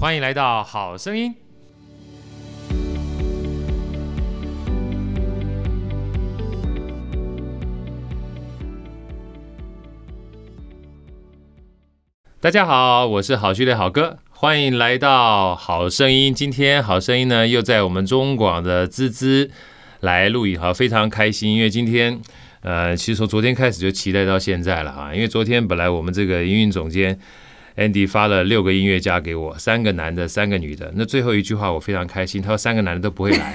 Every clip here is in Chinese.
欢迎来到好声音。大家好，我是好序列好哥，欢迎来到好声音。今天好声音呢，又在我们中广的滋滋来录影，哈，非常开心，因为今天，呃，其实从昨天开始就期待到现在了哈，因为昨天本来我们这个营运总监 Andy 发了六个音乐家给我，三个男的，三个女的。那最后一句话我非常开心，他说三个男的都不会来，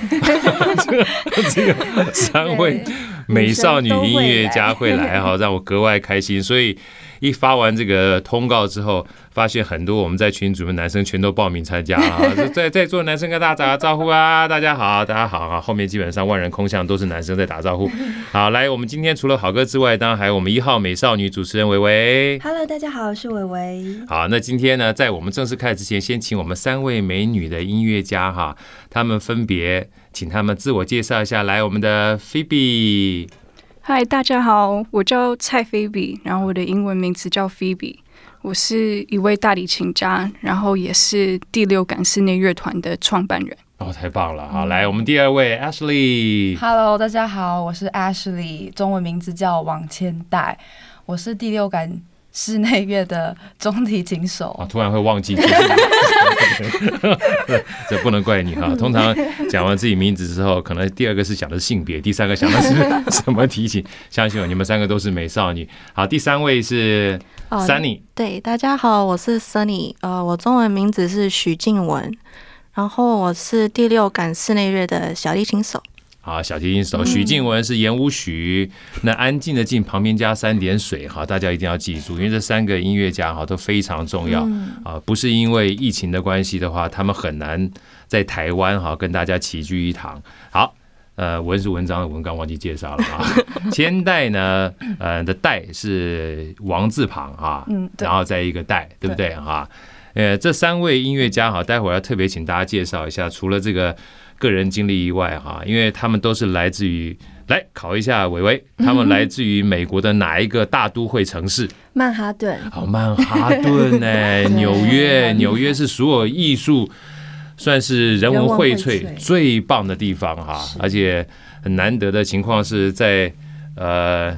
这个三位美少女音乐家会来哈，让我格外开心，所以。一发完这个通告之后，发现很多我们在群组的男生全都报名参加 了。在在座的男生跟大家打个招呼啊，大家好，大家好啊。后面基本上万人空巷都是男生在打招呼。好，来，我们今天除了好哥之外，当然还有我们一号美少女主持人维维。Hello，大家好，我是维维。好，那今天呢，在我们正式开始之前，先请我们三位美女的音乐家哈，他们分别请他们自我介绍一下。来，我们的 Phoebe。嗨，大家好，我叫蔡菲比，然后我的英文名字叫 Phoebe，我是一位大提琴家，然后也是第六感室内乐团的创办人。哦，太棒了！好，来我们第二位 Ashley。Hello，大家好，我是 Ashley，中文名字叫王千代，我是第六感。室内乐的中提琴手啊，突然会忘记，这不能怪你哈。通常讲完自己名字之后，可能第二个是讲的是性别，第三个想的是什么提琴。相信我，你们三个都是美少女。好，第三位是 Sunny。对，大家好，我是 Sunny。呃，我中文名字是许静文，然后我是第六感室内乐的小提琴手。好，小提琴手许静文是言午许，那安静的静旁边加三点水哈，大家一定要记住，因为这三个音乐家哈都非常重要啊，不是因为疫情的关系的话，他们很难在台湾哈跟大家齐聚一堂。好，呃，文是文章的文，刚忘记介绍了啊。千代呢，呃的代是王字旁啊，然后再一个代，对不对哈？呃，这三位音乐家哈，待会儿要特别请大家介绍一下，除了这个。个人经历以外，哈，因为他们都是来自于，来考一下伟伟，他们来自于美国的哪一个大都会城市？曼哈顿。哦，曼哈顿呢？纽约，纽约是所有艺术算是人文荟萃最棒的地方哈，而且很难得的情况是在呃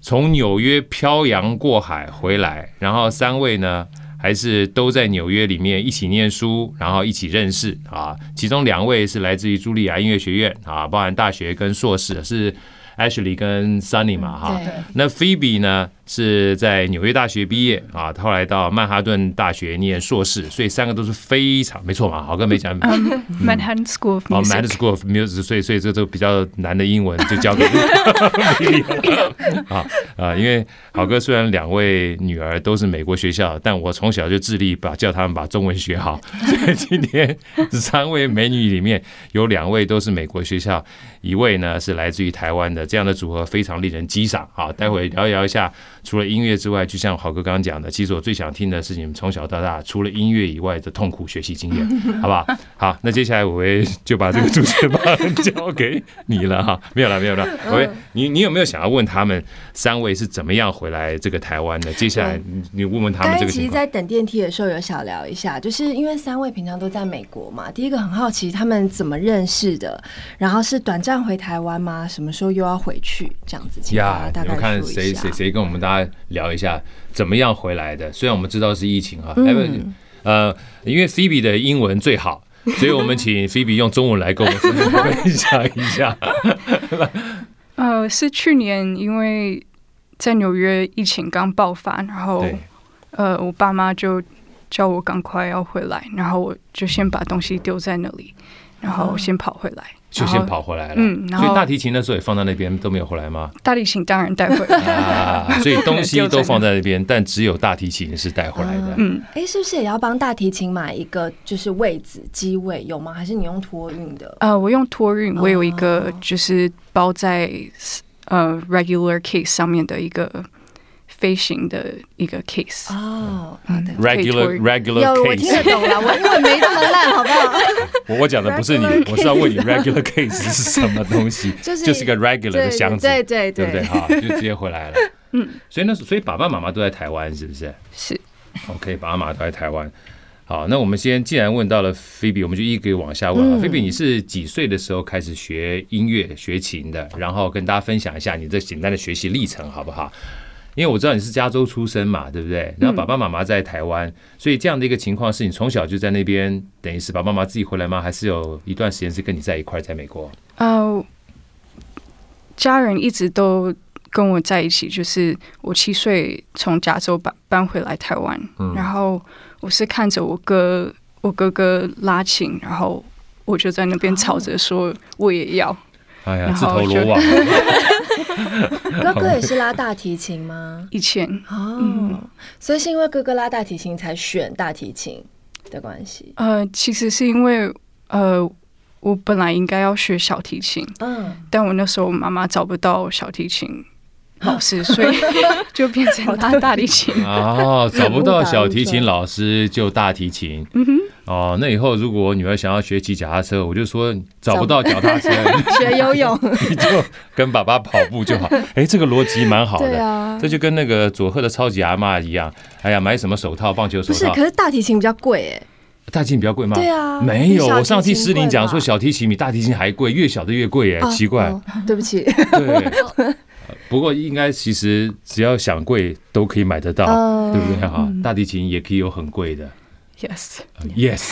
从纽约漂洋过海回来，然后三位呢，还是都在纽约里面一起念书，然后一起认识啊。其中两位是来自于茱莉亚音乐学院啊，包含大学跟硕士是 Ashley 跟 Sunny 嘛哈。那 Phoebe 呢？是在纽约大学毕业啊，后来到曼哈顿大学念硕士，所以三个都是非常没错嘛。好哥没讲，Manhattan School of Music，哦，Manhattan School of Music，所以所以这都比较难的英文就交给你 啊啊，因为好哥虽然两位女儿都是美国学校，但我从小就致力把叫他们把中文学好，所以今天三位美女里面有两位都是美国学校，一位呢是来自于台湾的，这样的组合非常令人激赏。啊，待会聊一聊一下。除了音乐之外，就像豪哥刚刚讲的，其实我最想听的是你们从小到大除了音乐以外的痛苦学习经验，好不好？好，那接下来我会就把这个主持棒交给你了哈。没有了，没有了。喂，你你有没有想要问他们三位是怎么样回来这个台湾的？接下来你问问他们这个。其实，在等电梯的时候有小聊一下，就是因为三位平常都在美国嘛。第一个很好奇他们怎么认识的，然后是短暂回台湾吗？什么时候又要回去？这样子，呀，我看谁谁谁跟我们大家聊一下怎么样回来的？虽然我们知道是疫情哈，嗯、呃，因为 Phoebe 的英文最好，所以我们请 Phoebe 用中文来跟我们分享一下。呃，是去年因为在纽约疫情刚爆发，然后呃，我爸妈就叫我赶快要回来，然后我就先把东西丢在那里，然后先跑回来。就先跑回来了，嗯，所以大提琴那时候也放在那边都没有回来吗？大提琴当然带回来啊，所以东西都放在那边，但只有大提琴是带回来的。嗯，哎，是不是也要帮大提琴买一个就是位子机位有吗？还是你用托运的？呃，我用托运，我有一个就是包在呃 regular case 上面的一个。飞行的一个 case 哦，regular regular case，我听得懂了，我英文没这么烂，好不好？我我讲的不是你，我是要问你 regular case 是什么东西？就是就是一个 regular 的箱子，对对对，对不对？好，就直接回来了。嗯，所以那所以爸爸妈妈都在台湾，是不是？是。OK，爸爸妈妈都在台湾。好，那我们先既然问到了菲比，我们就一个往下问啊。菲比，你是几岁的时候开始学音乐、学琴的？然后跟大家分享一下你这简单的学习历程，好不好？因为我知道你是加州出生嘛，对不对？然后爸爸妈妈在台湾，所以这样的一个情况是你从小就在那边，等于是爸爸妈妈自己回来吗？还是有一段时间是跟你在一块在美国？哦，家人一直都跟我在一起，就是我七岁从加州搬搬回来台湾，然后。我是看着我哥，我哥哥拉琴，然后我就在那边吵着说我也要。哎呀，自投罗网。哥哥也是拉大提琴吗？以前哦、嗯，所以是因为哥哥拉大提琴才选大提琴的关系。呃，其实是因为呃，我本来应该要学小提琴，嗯，但我那时候妈妈找不到小提琴。老师，所以就变成拉大提琴。哦，找不到小提琴老师就大提琴。嗯哼。哦，那以后如果我女儿想要学骑脚踏车，我就说找不到脚踏车，学游泳，你就跟爸爸跑步就好。哎，这个逻辑蛮好的。这就跟那个佐贺的超级阿妈一样。哎呀，买什么手套？棒球手套。不是，可是大提琴比较贵哎。大提琴比较贵吗？对啊。没有，我上次诗琳讲说小提琴比大提琴还贵，越小的越贵哎，奇怪。对不起。对。不过应该其实只要想贵都可以买得到，对不对哈？大提琴也可以有很贵的。Yes，Yes，Yes。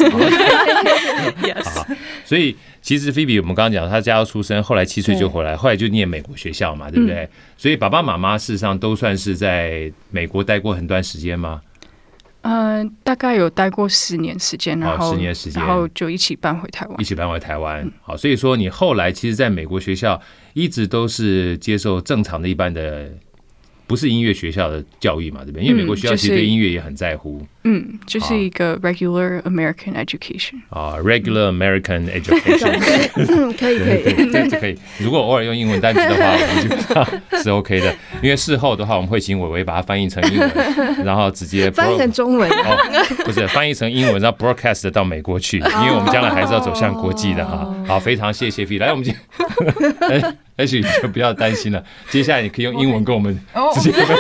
所以其实菲比，我们刚刚讲他加州出生，后来七岁就回来，后来就念美国学校嘛，对不对？所以爸爸妈妈事实上都算是在美国待过很段时间吗？嗯，大概有待过十年时间，然后十年时间，然后就一起搬回台湾，一起搬回台湾。好，所以说你后来其实在美国学校一直都是接受正常的一般的。不是音乐学校的教育嘛，对不对？因为美国学校其实对音乐也很在乎。嗯，就是一个 regular American education 啊，regular American education，可以 可以，这这可以。如果偶尔用英文单词的话，我们基本上是 OK 的。因为事后的话，我们会请伟伟把它翻译成英文，然后直接翻译成中文。哦，不是翻译成英文，然后 broadcast 到美国去，因为我们将来还是要走向国际的哈。好，非常谢谢 V，来我们今天。也许你就不要担心了。接下来你可以用英文跟我们直接分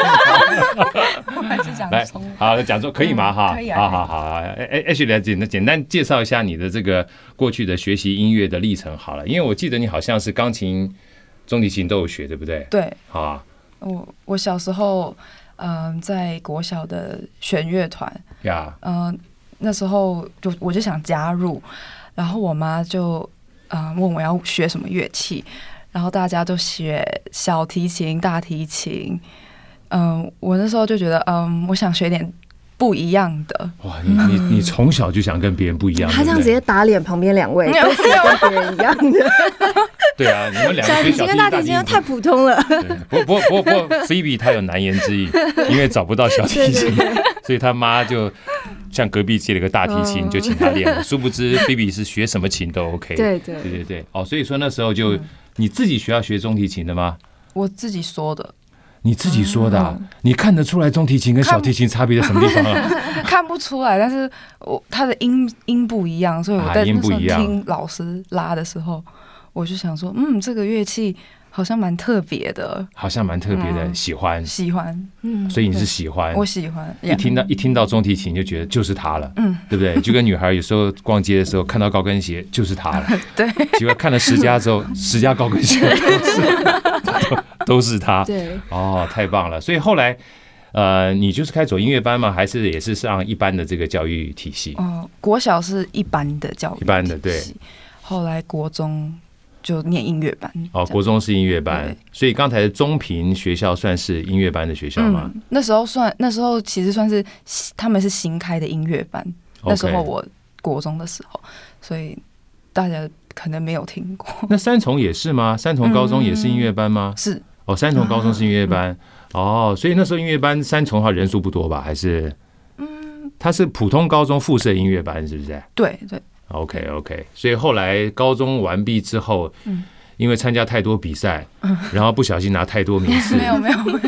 享。来，好，讲座可以吗？哈，好好好。哎哎，H 来简简单介绍一下你的这个过去的学习音乐的历程好了，因为我记得你好像是钢琴、中提琴都有学，对不对？对。好啊。我我小时候嗯，在国小的弦乐团呀，嗯，那时候就我就想加入，然后我妈就嗯问我要学什么乐器。然后大家都学小提琴、大提琴，嗯，我那时候就觉得，嗯，我想学点不一样的。哇，你你你从小就想跟别人不一样，他这样直接打脸旁边两位，都是跟别人一样的。对啊，你们两个小提琴跟大提琴太普通了。不不不不菲比她有难言之隐，因为找不到小提琴，所以他妈就向隔壁借了个大提琴，就请他练。殊不知菲比是学什么琴都 OK。对对对对对。哦，所以说那时候就。你自己学要学中提琴的吗？我自己说的。你自己说的、啊？你看得出来中提琴跟小提琴差别在什么地方啊？看，看不出来，但是我它的音音不一样，所以我在那时候听老师拉的时候，我就想说，嗯，这个乐器。好像蛮特别的，好像蛮特别的，喜欢喜欢，嗯，所以你是喜欢，我喜欢，一听到一听到中提琴就觉得就是它了，嗯，对不对？就跟女孩有时候逛街的时候看到高跟鞋就是它了，对，结果看了十家之后，十家高跟鞋都是都是它，对，哦，太棒了！所以后来，呃，你就是开走音乐班吗？还是也是上一般的这个教育体系？嗯，国小是一般的教育，一般的对，后来国中。就念音乐班哦，国中是音乐班，所以刚才中平学校算是音乐班的学校吗？嗯，那时候算，那时候其实算是他们是新开的音乐班。那时候我国中的时候，所以大家可能没有听过。那三重也是吗？三重高中也是音乐班吗？嗯，是哦，三重高中是音乐班，哦，所以那时候音乐班三重的话人数不多吧？还是嗯，他是普通高中附设音乐班，是不是？对对。OK OK，所以后来高中完毕之后，嗯，因为参加太多比赛，嗯，然后不小心拿太多名次，没有没有没有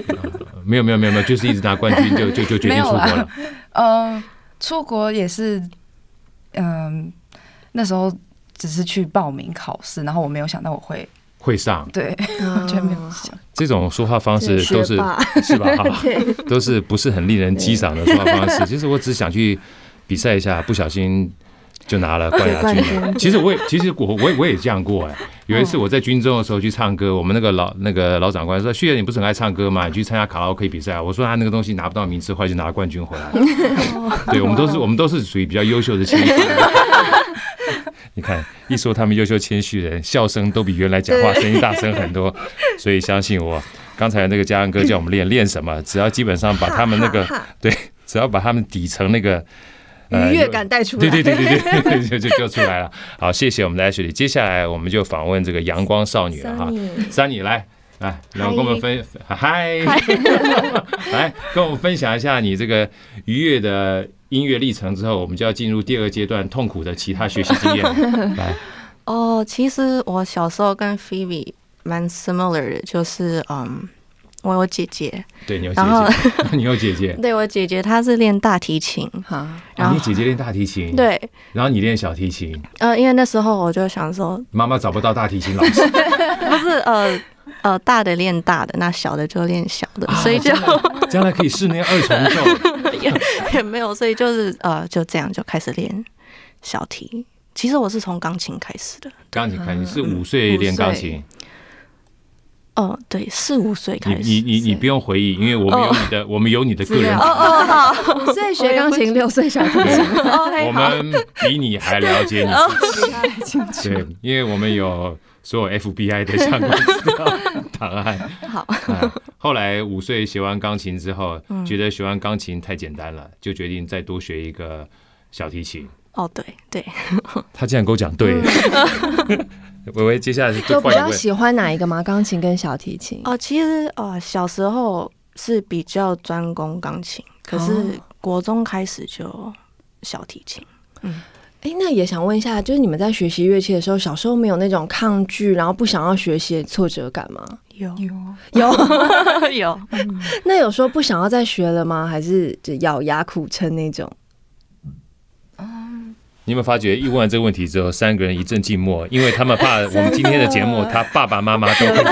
没有没有没有，就是一直拿冠军就就就决定出国了。嗯，出国也是，嗯，那时候只是去报名考试，然后我没有想到我会会上，对，完全没有想。这种说话方式都是是吧？哈，都是不是很令人激赏的说话方式。其实我只想去。比赛一下，不小心就拿了冠亚军了。其实我也，其实我我也我也这样过哎。有一次我在军中的时候去唱歌，我们那个老那个老长官说：“旭儿，你不是很爱唱歌吗？你去参加卡拉 OK 比赛。”我说：“他那个东西拿不到名次，后来就拿了冠军回来。”对，我们都是我们都是属于比较优秀的谦虚。你看，一说他们优秀谦虚人，笑声都比原来讲话声音大声很多。所以相信我，刚才那个嘉恩哥叫我们练练什么，只要基本上把他们那个对。只要把他们底层那个愉悦感带出来，对对对对对，就就就出来了。好，谢谢我们的 Ashley。接下来我们就访问这个阳光少女了哈，Sunny 来来，然后跟我们分嗨，来跟我们分享一下你这个愉悦的音乐历程之后，我们就要进入第二个阶段，痛苦的其他学习经验。来，哦，其实我小时候跟 Phoebe 蛮 similar 的，就是嗯。我有姐姐，对，你有姐姐，你有姐姐，对，我姐姐她是练大提琴，哈，然后你姐姐练大提琴，对，然后你练小提琴，呃，因为那时候我就想说，妈妈找不到大提琴老师，不是，呃呃，大的练大的，那小的就练小的，所以就将来可以室内二重奏，也也没有，所以就是呃，就这样就开始练小提。其实我是从钢琴开始的，钢琴开始是五岁练钢琴。哦，对，四五岁开始。你你你不用回忆，因为我们有你的，我们有你的个人。哦哦好，五岁学钢琴，六岁小提琴。我们比你还了解你自己。对，因为我们有所有 FBI 的相关资料 档案。好。后来五岁学完钢琴之后，觉得学完钢琴太简单了，就决定再多学一个小提琴。哦，对对。他竟然跟我讲对。微微，接下来是就比较喜欢哪一个吗？钢琴跟小提琴？哦，其实哦，小时候是比较专攻钢琴，可是国中开始就小提琴。嗯，哎，那也想问一下，就是你们在学习乐器的时候，小时候没有那种抗拒，然后不想要学习的挫折感吗？有有有有。那有说不想要再学了吗？还是就咬牙苦撑那种？你有没有发觉，一问完这个问题之后，三个人一阵静默，因为他们怕我们今天的节目，他爸爸妈妈都会听。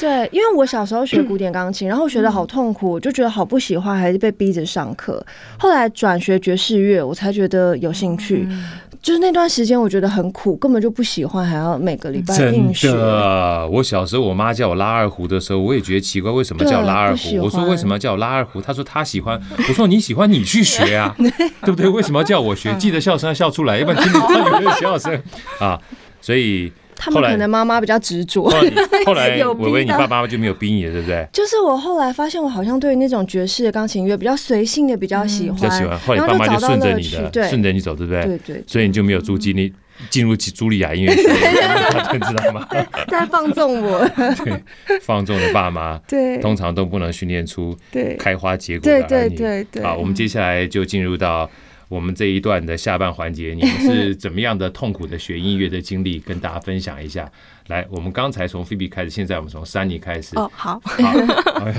对，因为我小时候学古典钢琴，然后学得好痛苦，就觉得好不喜欢，还是被逼着上课。后来转学爵士乐，我才觉得有兴趣。就是那段时间，我觉得很苦，根本就不喜欢，还要每个礼拜硬学。真的，我小时候我妈叫我拉二胡的时候，我也觉得奇怪，为什么叫拉二胡？我说为什么要叫我拉二胡？她说她喜欢。我说你喜欢，你去学啊，对不对？为什么要叫我学？记得笑声要笑出来，要不然听不到有没有笑声啊。所以。他们可能妈妈比较执着。后来，伟伟，你爸爸就没有逼你了，对不对？就是我后来发现，我好像对那种爵士的钢琴乐比较随性的比较喜欢，比较喜欢。后来爸妈就顺着你的，顺着你走，对不对？对对。所以你就没有租金，你进入茱莉亚音乐学院，知道吗？在放纵我。对，放纵的爸妈，对，通常都不能训练出开花结果的。对对对对。好，我们接下来就进入到。我们这一段的下半环节，你们是怎么样的痛苦的学音乐的经历，跟大家分享一下。来，我们刚才从菲比开始，现在我们从 Sunny 开始。哦，好，好，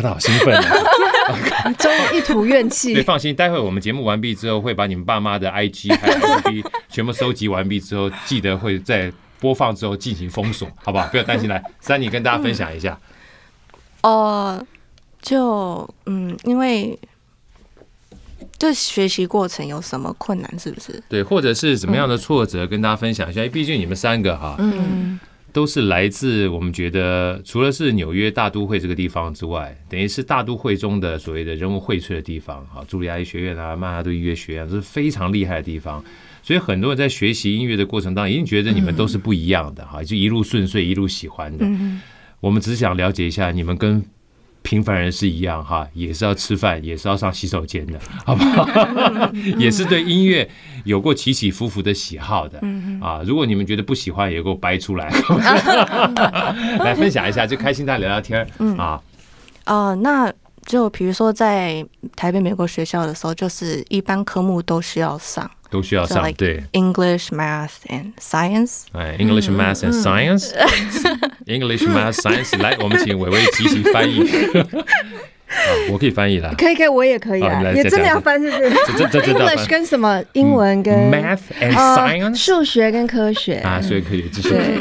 他好兴奋啊！终于一吐怨气。对，放心，待会我们节目完毕之后，会把你们爸妈的 IG 还有 FB 全部收集完毕之后，记得会在播放之后进行封锁，好不好？不要担心。来，Sunny 跟大家分享一下。哦、呃，就嗯，因为。这学习过程有什么困难？是不是？对，或者是怎么样的挫折，跟大家分享一下。毕竟你们三个哈，嗯，都是来自我们觉得除了是纽约大都会这个地方之外，等于是大都会中的所谓的人文荟萃的地方哈。茱莉亚医学院啊，曼哈顿音乐学院都是非常厉害的地方。所以很多人在学习音乐的过程当中，一定觉得你们都是不一样的哈，就一路顺遂，一路喜欢的。我们只想了解一下你们跟。平凡人是一样哈，也是要吃饭，也是要上洗手间的，好不好？也是对音乐有过起起伏伏的喜好的啊。如果你们觉得不喜欢，也给我掰出来，来分享一下，就开心大家聊聊天啊。哦，那就比如说在台北美国学校的时候，就是一般科目都需要上。都需要上对，English, Math and Science。哎，English, Math and Science，English, Math, Science。来，我们请伟伟即席翻译。啊我可以翻译啦。可以，可以，我也可以啊。也真的要翻，是不是？English 跟什么？英文跟 Math and Science。数学跟科学啊，所以可以继续。对。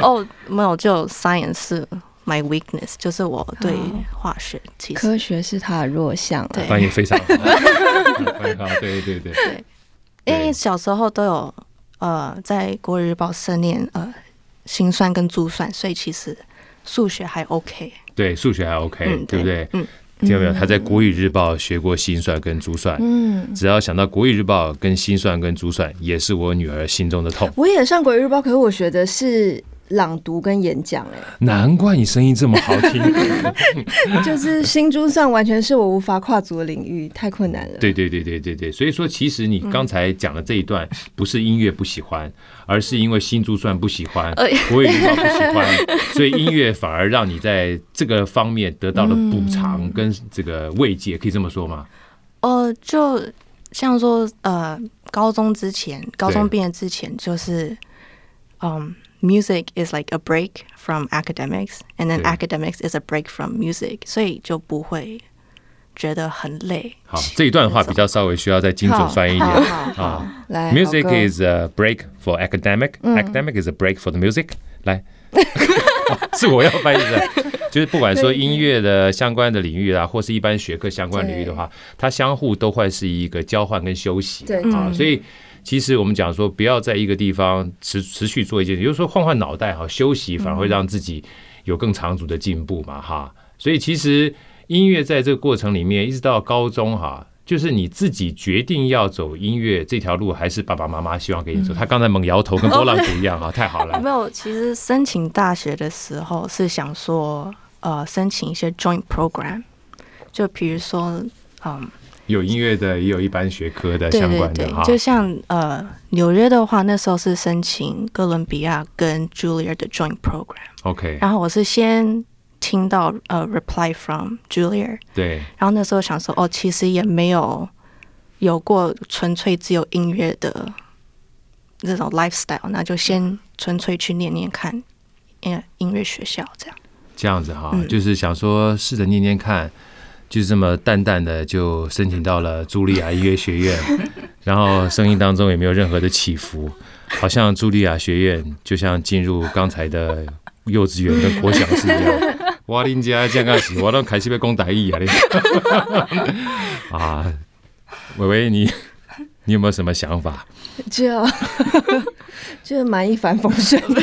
哦，没有，就 Science 是 my weakness，就是我对化学其实科学是他的弱项。对，翻译非常好，翻译好，对对对对。因为小时候都有呃在国语日报涉念呃心算跟珠算，所以其实数学还 OK。对，数学还 OK，嗯，对不对？嗯。听到没有？他在国语日报学过心算跟珠算。嗯，只要想到国语日报跟心算跟珠算，也是我女儿心中的痛。我也上国语日报，可是我学的是。朗读跟演讲，哎，难怪你声音这么好听。就是新珠算完全是我无法跨足的领域，太困难了。对对对对对对，所以说其实你刚才讲的这一段，不是音乐不喜欢，而是因为新珠算不喜欢，国语日报不喜欢，所以音乐反而让你在这个方面得到了补偿跟这个慰藉，可以这么说吗？哦，就像说呃，高中之前，高中毕业之前，就是嗯。Music is like a break from academics, and then academics is a break from music，所以就不会觉得很累。好，这一段的话比较稍微需要再精准翻译一点啊。来，Music is a break for academic,、嗯、academic is a break for the music。来，是我要翻译的，就是不管说音乐的相关的领域啊，或是一般学科相关领域的话，它相互都会是一个交换跟休息。对啊，所以。 其实我们讲说，不要在一个地方持持续做一件事，就是说换换脑袋哈，休息反而会让自己有更长足的进步嘛哈。所以其实音乐在这个过程里面，一直到高中哈，就是你自己决定要走音乐这条路，还是爸爸妈妈希望给你走？他刚才猛摇头，跟波浪鼓一样哈，太好了。没有，其实申请大学的时候是想说，呃，申请一些 joint program，就比如说，嗯。有音乐的，也有一般学科的相关的对对对，就像呃纽约的话，那时候是申请哥伦比亚跟 Juilliard 的 joint program。OK，然后我是先听到呃 reply from Juilliard，对，然后那时候想说，哦，其实也没有有过纯粹只有音乐的这种 lifestyle，那就先纯粹去念念看音音乐学校这样。这样子哈，嗯、就是想说试着念念看。就这么淡淡的就申请到了茱莉亚音乐学院，然后声音当中也没有任何的起伏，好像茱莉亚学院就像进入刚才的幼稚园跟国小是一样。哇，林家这样子，我都开始被讲台语啊！啊，伟伟，你你有没有什么想法？就 就是蛮一帆风顺的。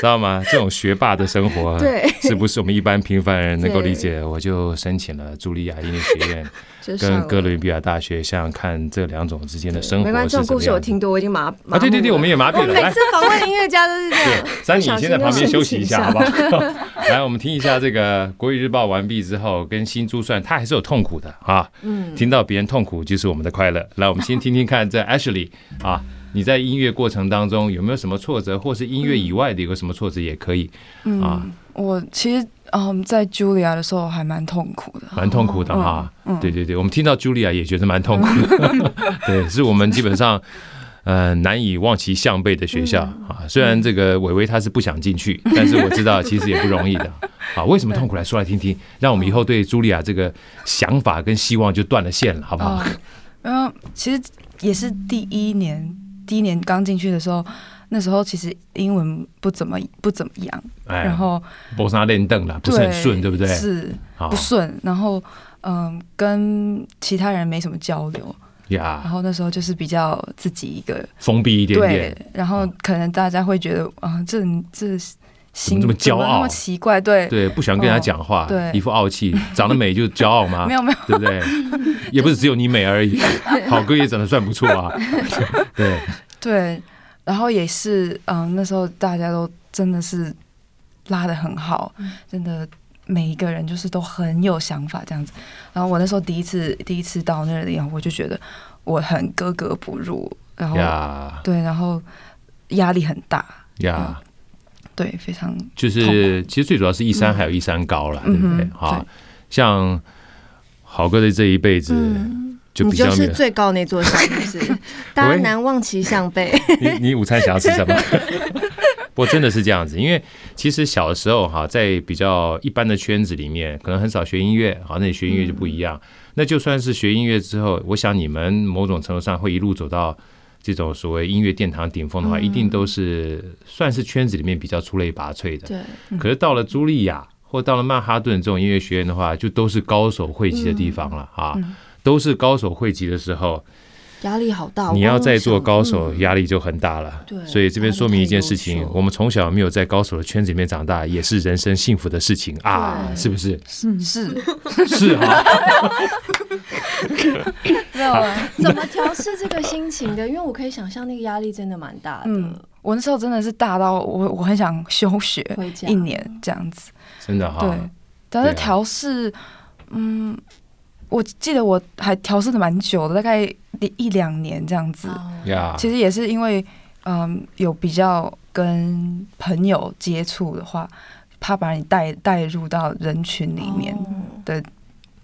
知道吗？这种学霸的生活，对，是不是我们一般平凡人能够理解？我就申请了茱莉亚音乐学院 跟哥伦比亚大学，想想看这两种之间的生活。没关系，这种故事我听多，我已经麻啊，对对对，我们也麻痹了。每次访问音乐家都是这样。三，你先在旁边休息一下，好不好？来，我们听一下这个国语日报完毕之后，跟新珠算，他还是有痛苦的啊。嗯，听到别人痛苦就是我们的快乐。来，我们先听听看，这 Ashley 啊。你在音乐过程当中有没有什么挫折，或是音乐以外的有个什么挫折也可以、嗯、啊？我其实嗯，在 Julia 的时候还蛮痛苦的，蛮痛苦的哈。对对对，我们听到 Julia 也觉得蛮痛苦的。嗯、对，是我们基本上呃难以望其项背的学校啊。虽然这个伟伟他是不想进去，但是我知道其实也不容易的。啊，为什么痛苦？来说来听听，让我们以后对茱莉亚这个想法跟希望就断了线了，好不好？嗯、呃，其实也是第一年。第一年刚进去的时候，那时候其实英文不怎么不怎么样，哎、然后磨沙练凳了，不是很顺，对不对？是不顺，然后嗯，跟其他人没什么交流呀。然后那时候就是比较自己一个封闭一点点，对。然后可能大家会觉得啊，这这心这么骄傲，那么奇怪，对对，不喜欢跟人家讲话，对，一副傲气，长得美就骄傲吗？没有没有，对不对？也不是只有你美而已，好哥也长得算不错啊，对。对，然后也是，嗯，那时候大家都真的是拉的很好，真的每一个人就是都很有想法这样子。然后我那时候第一次第一次到那里，我就觉得我很格格不入，然后.对，然后压力很大呀，对，非常就是其实最主要是一山还有一山高了，嗯、对不对？好、嗯、像好哥的这一辈子。嗯就你就是最高那座山，就是 大家难望其项背。你你午餐想要吃什么？不过真的是这样子，因为其实小的时候哈，在比较一般的圈子里面，可能很少学音乐，好，那你学音乐就不一样。嗯、那就算是学音乐之后，我想你们某种程度上会一路走到这种所谓音乐殿堂顶峰的话，一定都是算是圈子里面比较出类拔萃的。对。可是到了茱莉亚或到了曼哈顿这种音乐学院的话，就都是高手汇集的地方了啊，都是高手汇集的时候。压力好大，你要再做高手，压力就很大了。对，所以这边说明一件事情：我们从小没有在高手的圈子里面长大，也是人生幸福的事情啊，是不是？是是是哈。没有啊？怎么调试这个心情的？因为我可以想象那个压力真的蛮大的。嗯，我那时候真的是大到我我很想休学一年这样子。真的哈。对，但是调试，嗯。我记得我还调试的蛮久的，大概一两年这样子。其实也是因为，嗯，有比较跟朋友接触的话，怕把你带带入到人群里面的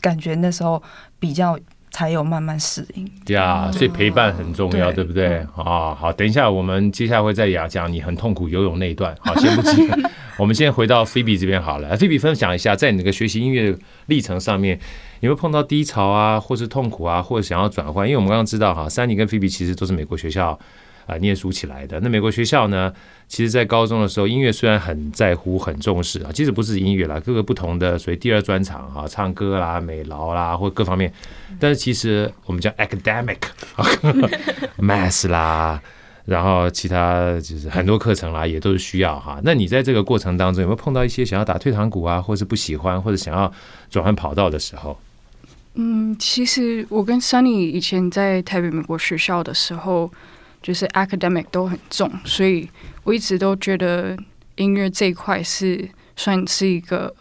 感觉，那时候比较。才有慢慢适应，对啊，所以陪伴很重要，对不对？啊，好，等一下我们接下来会再讲讲你很痛苦游泳那一段，好，先不急，我们先回到菲比这边好了。菲比分享一下，在你那个学习音乐历程上面，有没有碰到低潮啊，或是痛苦啊，或者想要转换？因为我们刚刚知道哈，珊妮跟菲比其实都是美国学校。啊，念书起来的。那美国学校呢？其实，在高中的时候，音乐虽然很在乎、很重视啊，其实不是音乐啦，各个不同的，所谓第二专长啊，唱歌啦、美劳啦，或各方面。但是，其实我们叫 academic，math 啦，然后其他就是很多课程啦，也都是需要哈。那你在这个过程当中，有没有碰到一些想要打退堂鼓啊，或是不喜欢，或者想要转换跑道的时候？嗯，其实我跟 Sunny 以前在台北美国学校的时候。就是 academic 都很重，所以我一直都觉得音乐这一块是算是一个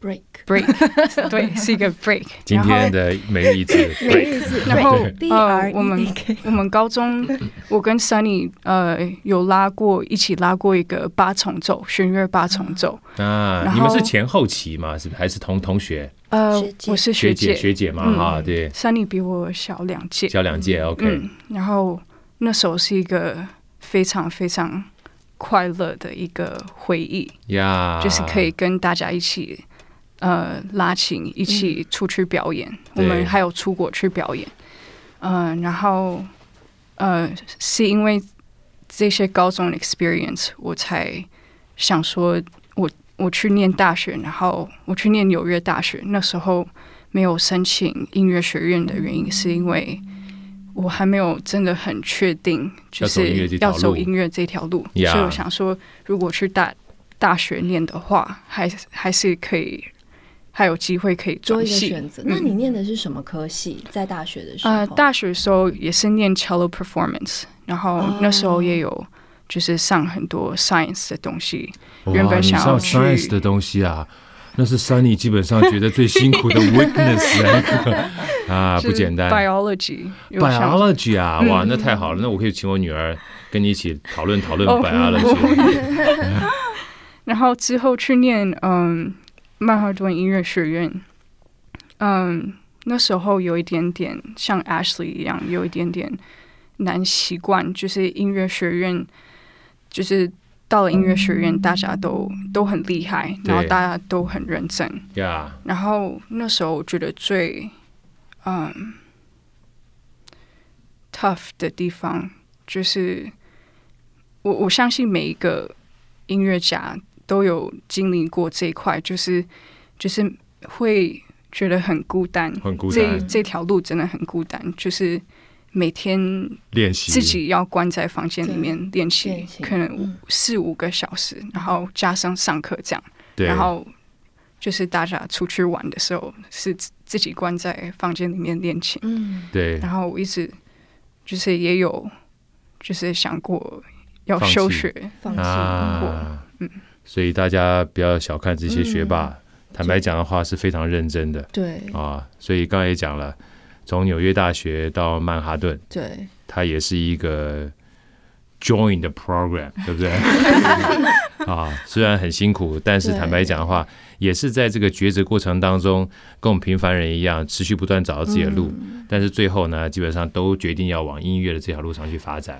break break，对，是一个 break。今天的每日一次 break，然后呃，我们我们高中我跟 Sunny 呃有拉过一起拉过一个八重奏弦乐八重奏。啊，你们是前后期吗？是还是同同学？呃，我是学姐学姐嘛啊，对，Sunny 比我小两届，小两届，OK，然后。那时候是一个非常非常快乐的一个回忆，Yeah. 就是可以跟大家一起呃拉琴，一起出去表演。嗯、我们还有出国去表演，嗯、呃，然后呃，是因为这些高中 experience，我才想说我我去念大学，然后我去念纽约大学。那时候没有申请音乐学院的原因，是因为。我还没有真的很确定，就是要走音乐这条路，所以我想说，如果去大大学念的话，还还是可以，还有机会可以做一个选择。那你念的是什么科系？在大学的时候？呃，大学的时候也是念 cello performance，然后那时候也有就是上很多 science 的东西。原本想要去 science 的东西啊。那是 Sunny 基本上觉得最辛苦的 weakness 啊，不简单。Biology，Biology 啊，哇，那太好了，那我可以请我女儿跟你一起讨论讨论 Biology。然后之后去念嗯曼哈顿音乐学院，嗯，那时候有一点点像 Ashley 一样，有一点点难习惯，就是音乐学院就是。到了音乐学院，大家都都很厉害，然后大家都很认真。Yeah. 然后那时候我觉得最嗯 tough 的地方，就是我我相信每一个音乐家都有经历过这一块，就是就是会觉得很孤单，很孤单。这这条路真的很孤单，就是。每天练习，自己要关在房间里面练习，可能四五个小时，嗯、然后加上上课这样。对。然后就是大家出去玩的时候，是自己关在房间里面练琴。嗯，对。然后我一直就是也有就是想过要休学，放弃过。啊、嗯。所以大家不要小看这些学霸，嗯、坦白讲的话是非常认真的。对。啊，所以刚才也讲了。从纽约大学到曼哈顿，对，它也是一个 joint 的 program，对不对？啊，虽然很辛苦，但是坦白讲的话，也是在这个抉择过程当中，跟我们平凡人一样，持续不断找到自己的路。嗯、但是最后呢，基本上都决定要往音乐的这条路上去发展。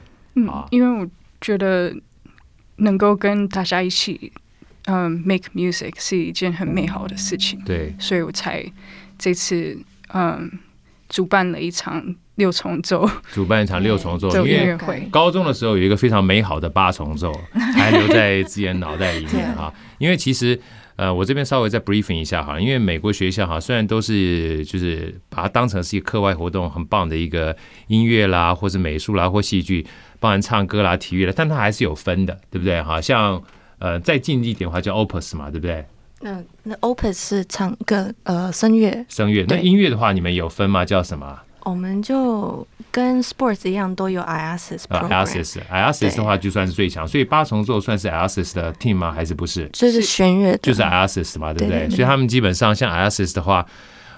啊、嗯，因为我觉得能够跟大家一起，嗯，make music 是一件很美好的事情。对，所以我才这次，嗯。主办了一场六重奏，主办一场六重奏音乐会。高中的时候有一个非常美好的八重奏，还留在自己的脑袋里面 哈。因为其实呃，我这边稍微再 briefing 一下哈，因为美国学校哈，虽然都是就是把它当成是一个课外活动，很棒的一个音乐啦，或是美术啦，或戏剧，包含唱歌啦、体育啦，但它还是有分的，对不对哈？像呃，再近一点的话叫 opus 嘛，对不对？那那 opus 是唱歌呃声乐，声乐。那音乐的话，你们有分吗？叫什么？我们就跟 sports 一样，都有 IASIS program，IASIS，IASIS 的话就算是最强。所以八重奏算是 IASIS 的 team 吗？还是不是？就是弦乐，就是 IASIS 嘛，对不对？所以他们基本上像 IASIS 的话，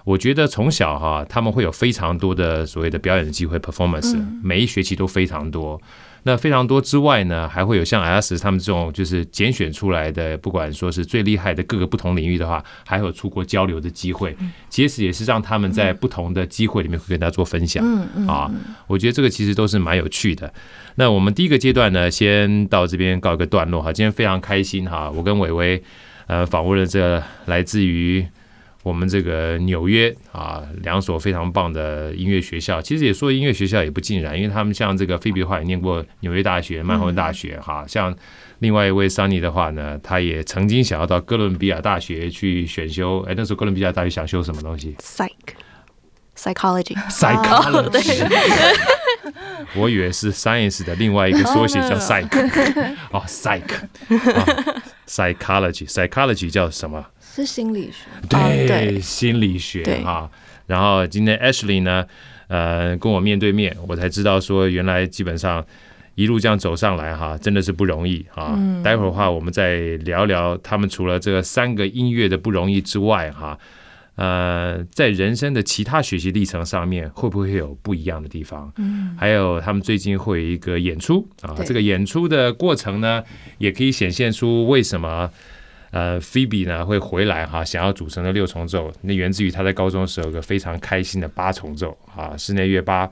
我觉得从小哈，他们会有非常多的所谓的表演的机会，performance，每一学期都非常多。那非常多之外呢，还会有像 IASIS 他们这种就是拣选出来的，不管说是最厉害的各个不同领域的话，还有出国交流的机会。其实也是让他们在不同的机会里面会跟大家做分享。啊，我觉得这个其实都是蛮有趣的。那我们第一个阶段呢，先到这边告一个段落哈。今天非常开心哈，我跟伟伟呃访问了这来自于。我们这个纽约啊，两所非常棒的音乐学校，其实也说音乐学校也不尽然，因为他们像这个菲比的话也念过纽约大学、曼哈顿大学哈，像另外一位桑尼的话呢，他也曾经想要到哥伦比亚大学去选修，哎，那时候哥伦比亚大学想修什么东西？Psych，psychology，psychology，我以为是 science 的另外一个缩写叫 psych，哦，psych，psychology，psychology 叫什么？是心理学，对，对心理学啊。然后今天 Ashley 呢，呃，跟我面对面，我才知道说，原来基本上一路这样走上来哈，真的是不容易啊。嗯、待会儿的话，我们再聊聊他们除了这个三个音乐的不容易之外哈，呃，在人生的其他学习历程上面，会不会有不一样的地方？嗯，还有他们最近会有一个演出啊，这个演出的过程呢，也可以显现出为什么。呃，Phoebe 呢会回来哈，想要组成的六重奏，那源自于他在高中的时候有个非常开心的八重奏啊，室内乐八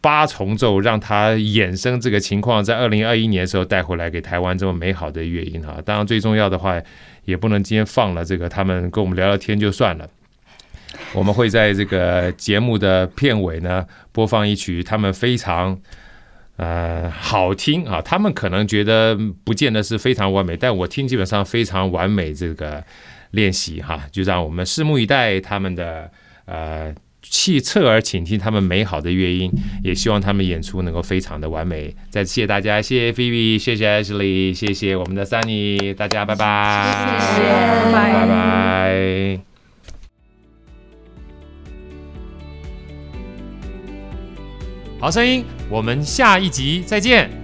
八重奏让他衍生这个情况，在二零二一年的时候带回来给台湾这么美好的乐音哈。当然最重要的话，也不能今天放了这个，他们跟我们聊聊天就算了。我们会在这个节目的片尾呢播放一曲他们非常。呃，好听啊！他们可能觉得不见得是非常完美，但我听基本上非常完美。这个练习哈，就让我们拭目以待他们的呃，去侧耳倾听他们美好的乐音，也希望他们演出能够非常的完美。再次谢谢大家，谢谢 Phoebe，谢谢 Ashley，谢谢我们的 Sunny，大家拜拜，谢谢，拜拜。拜拜。好声音，我们下一集再见。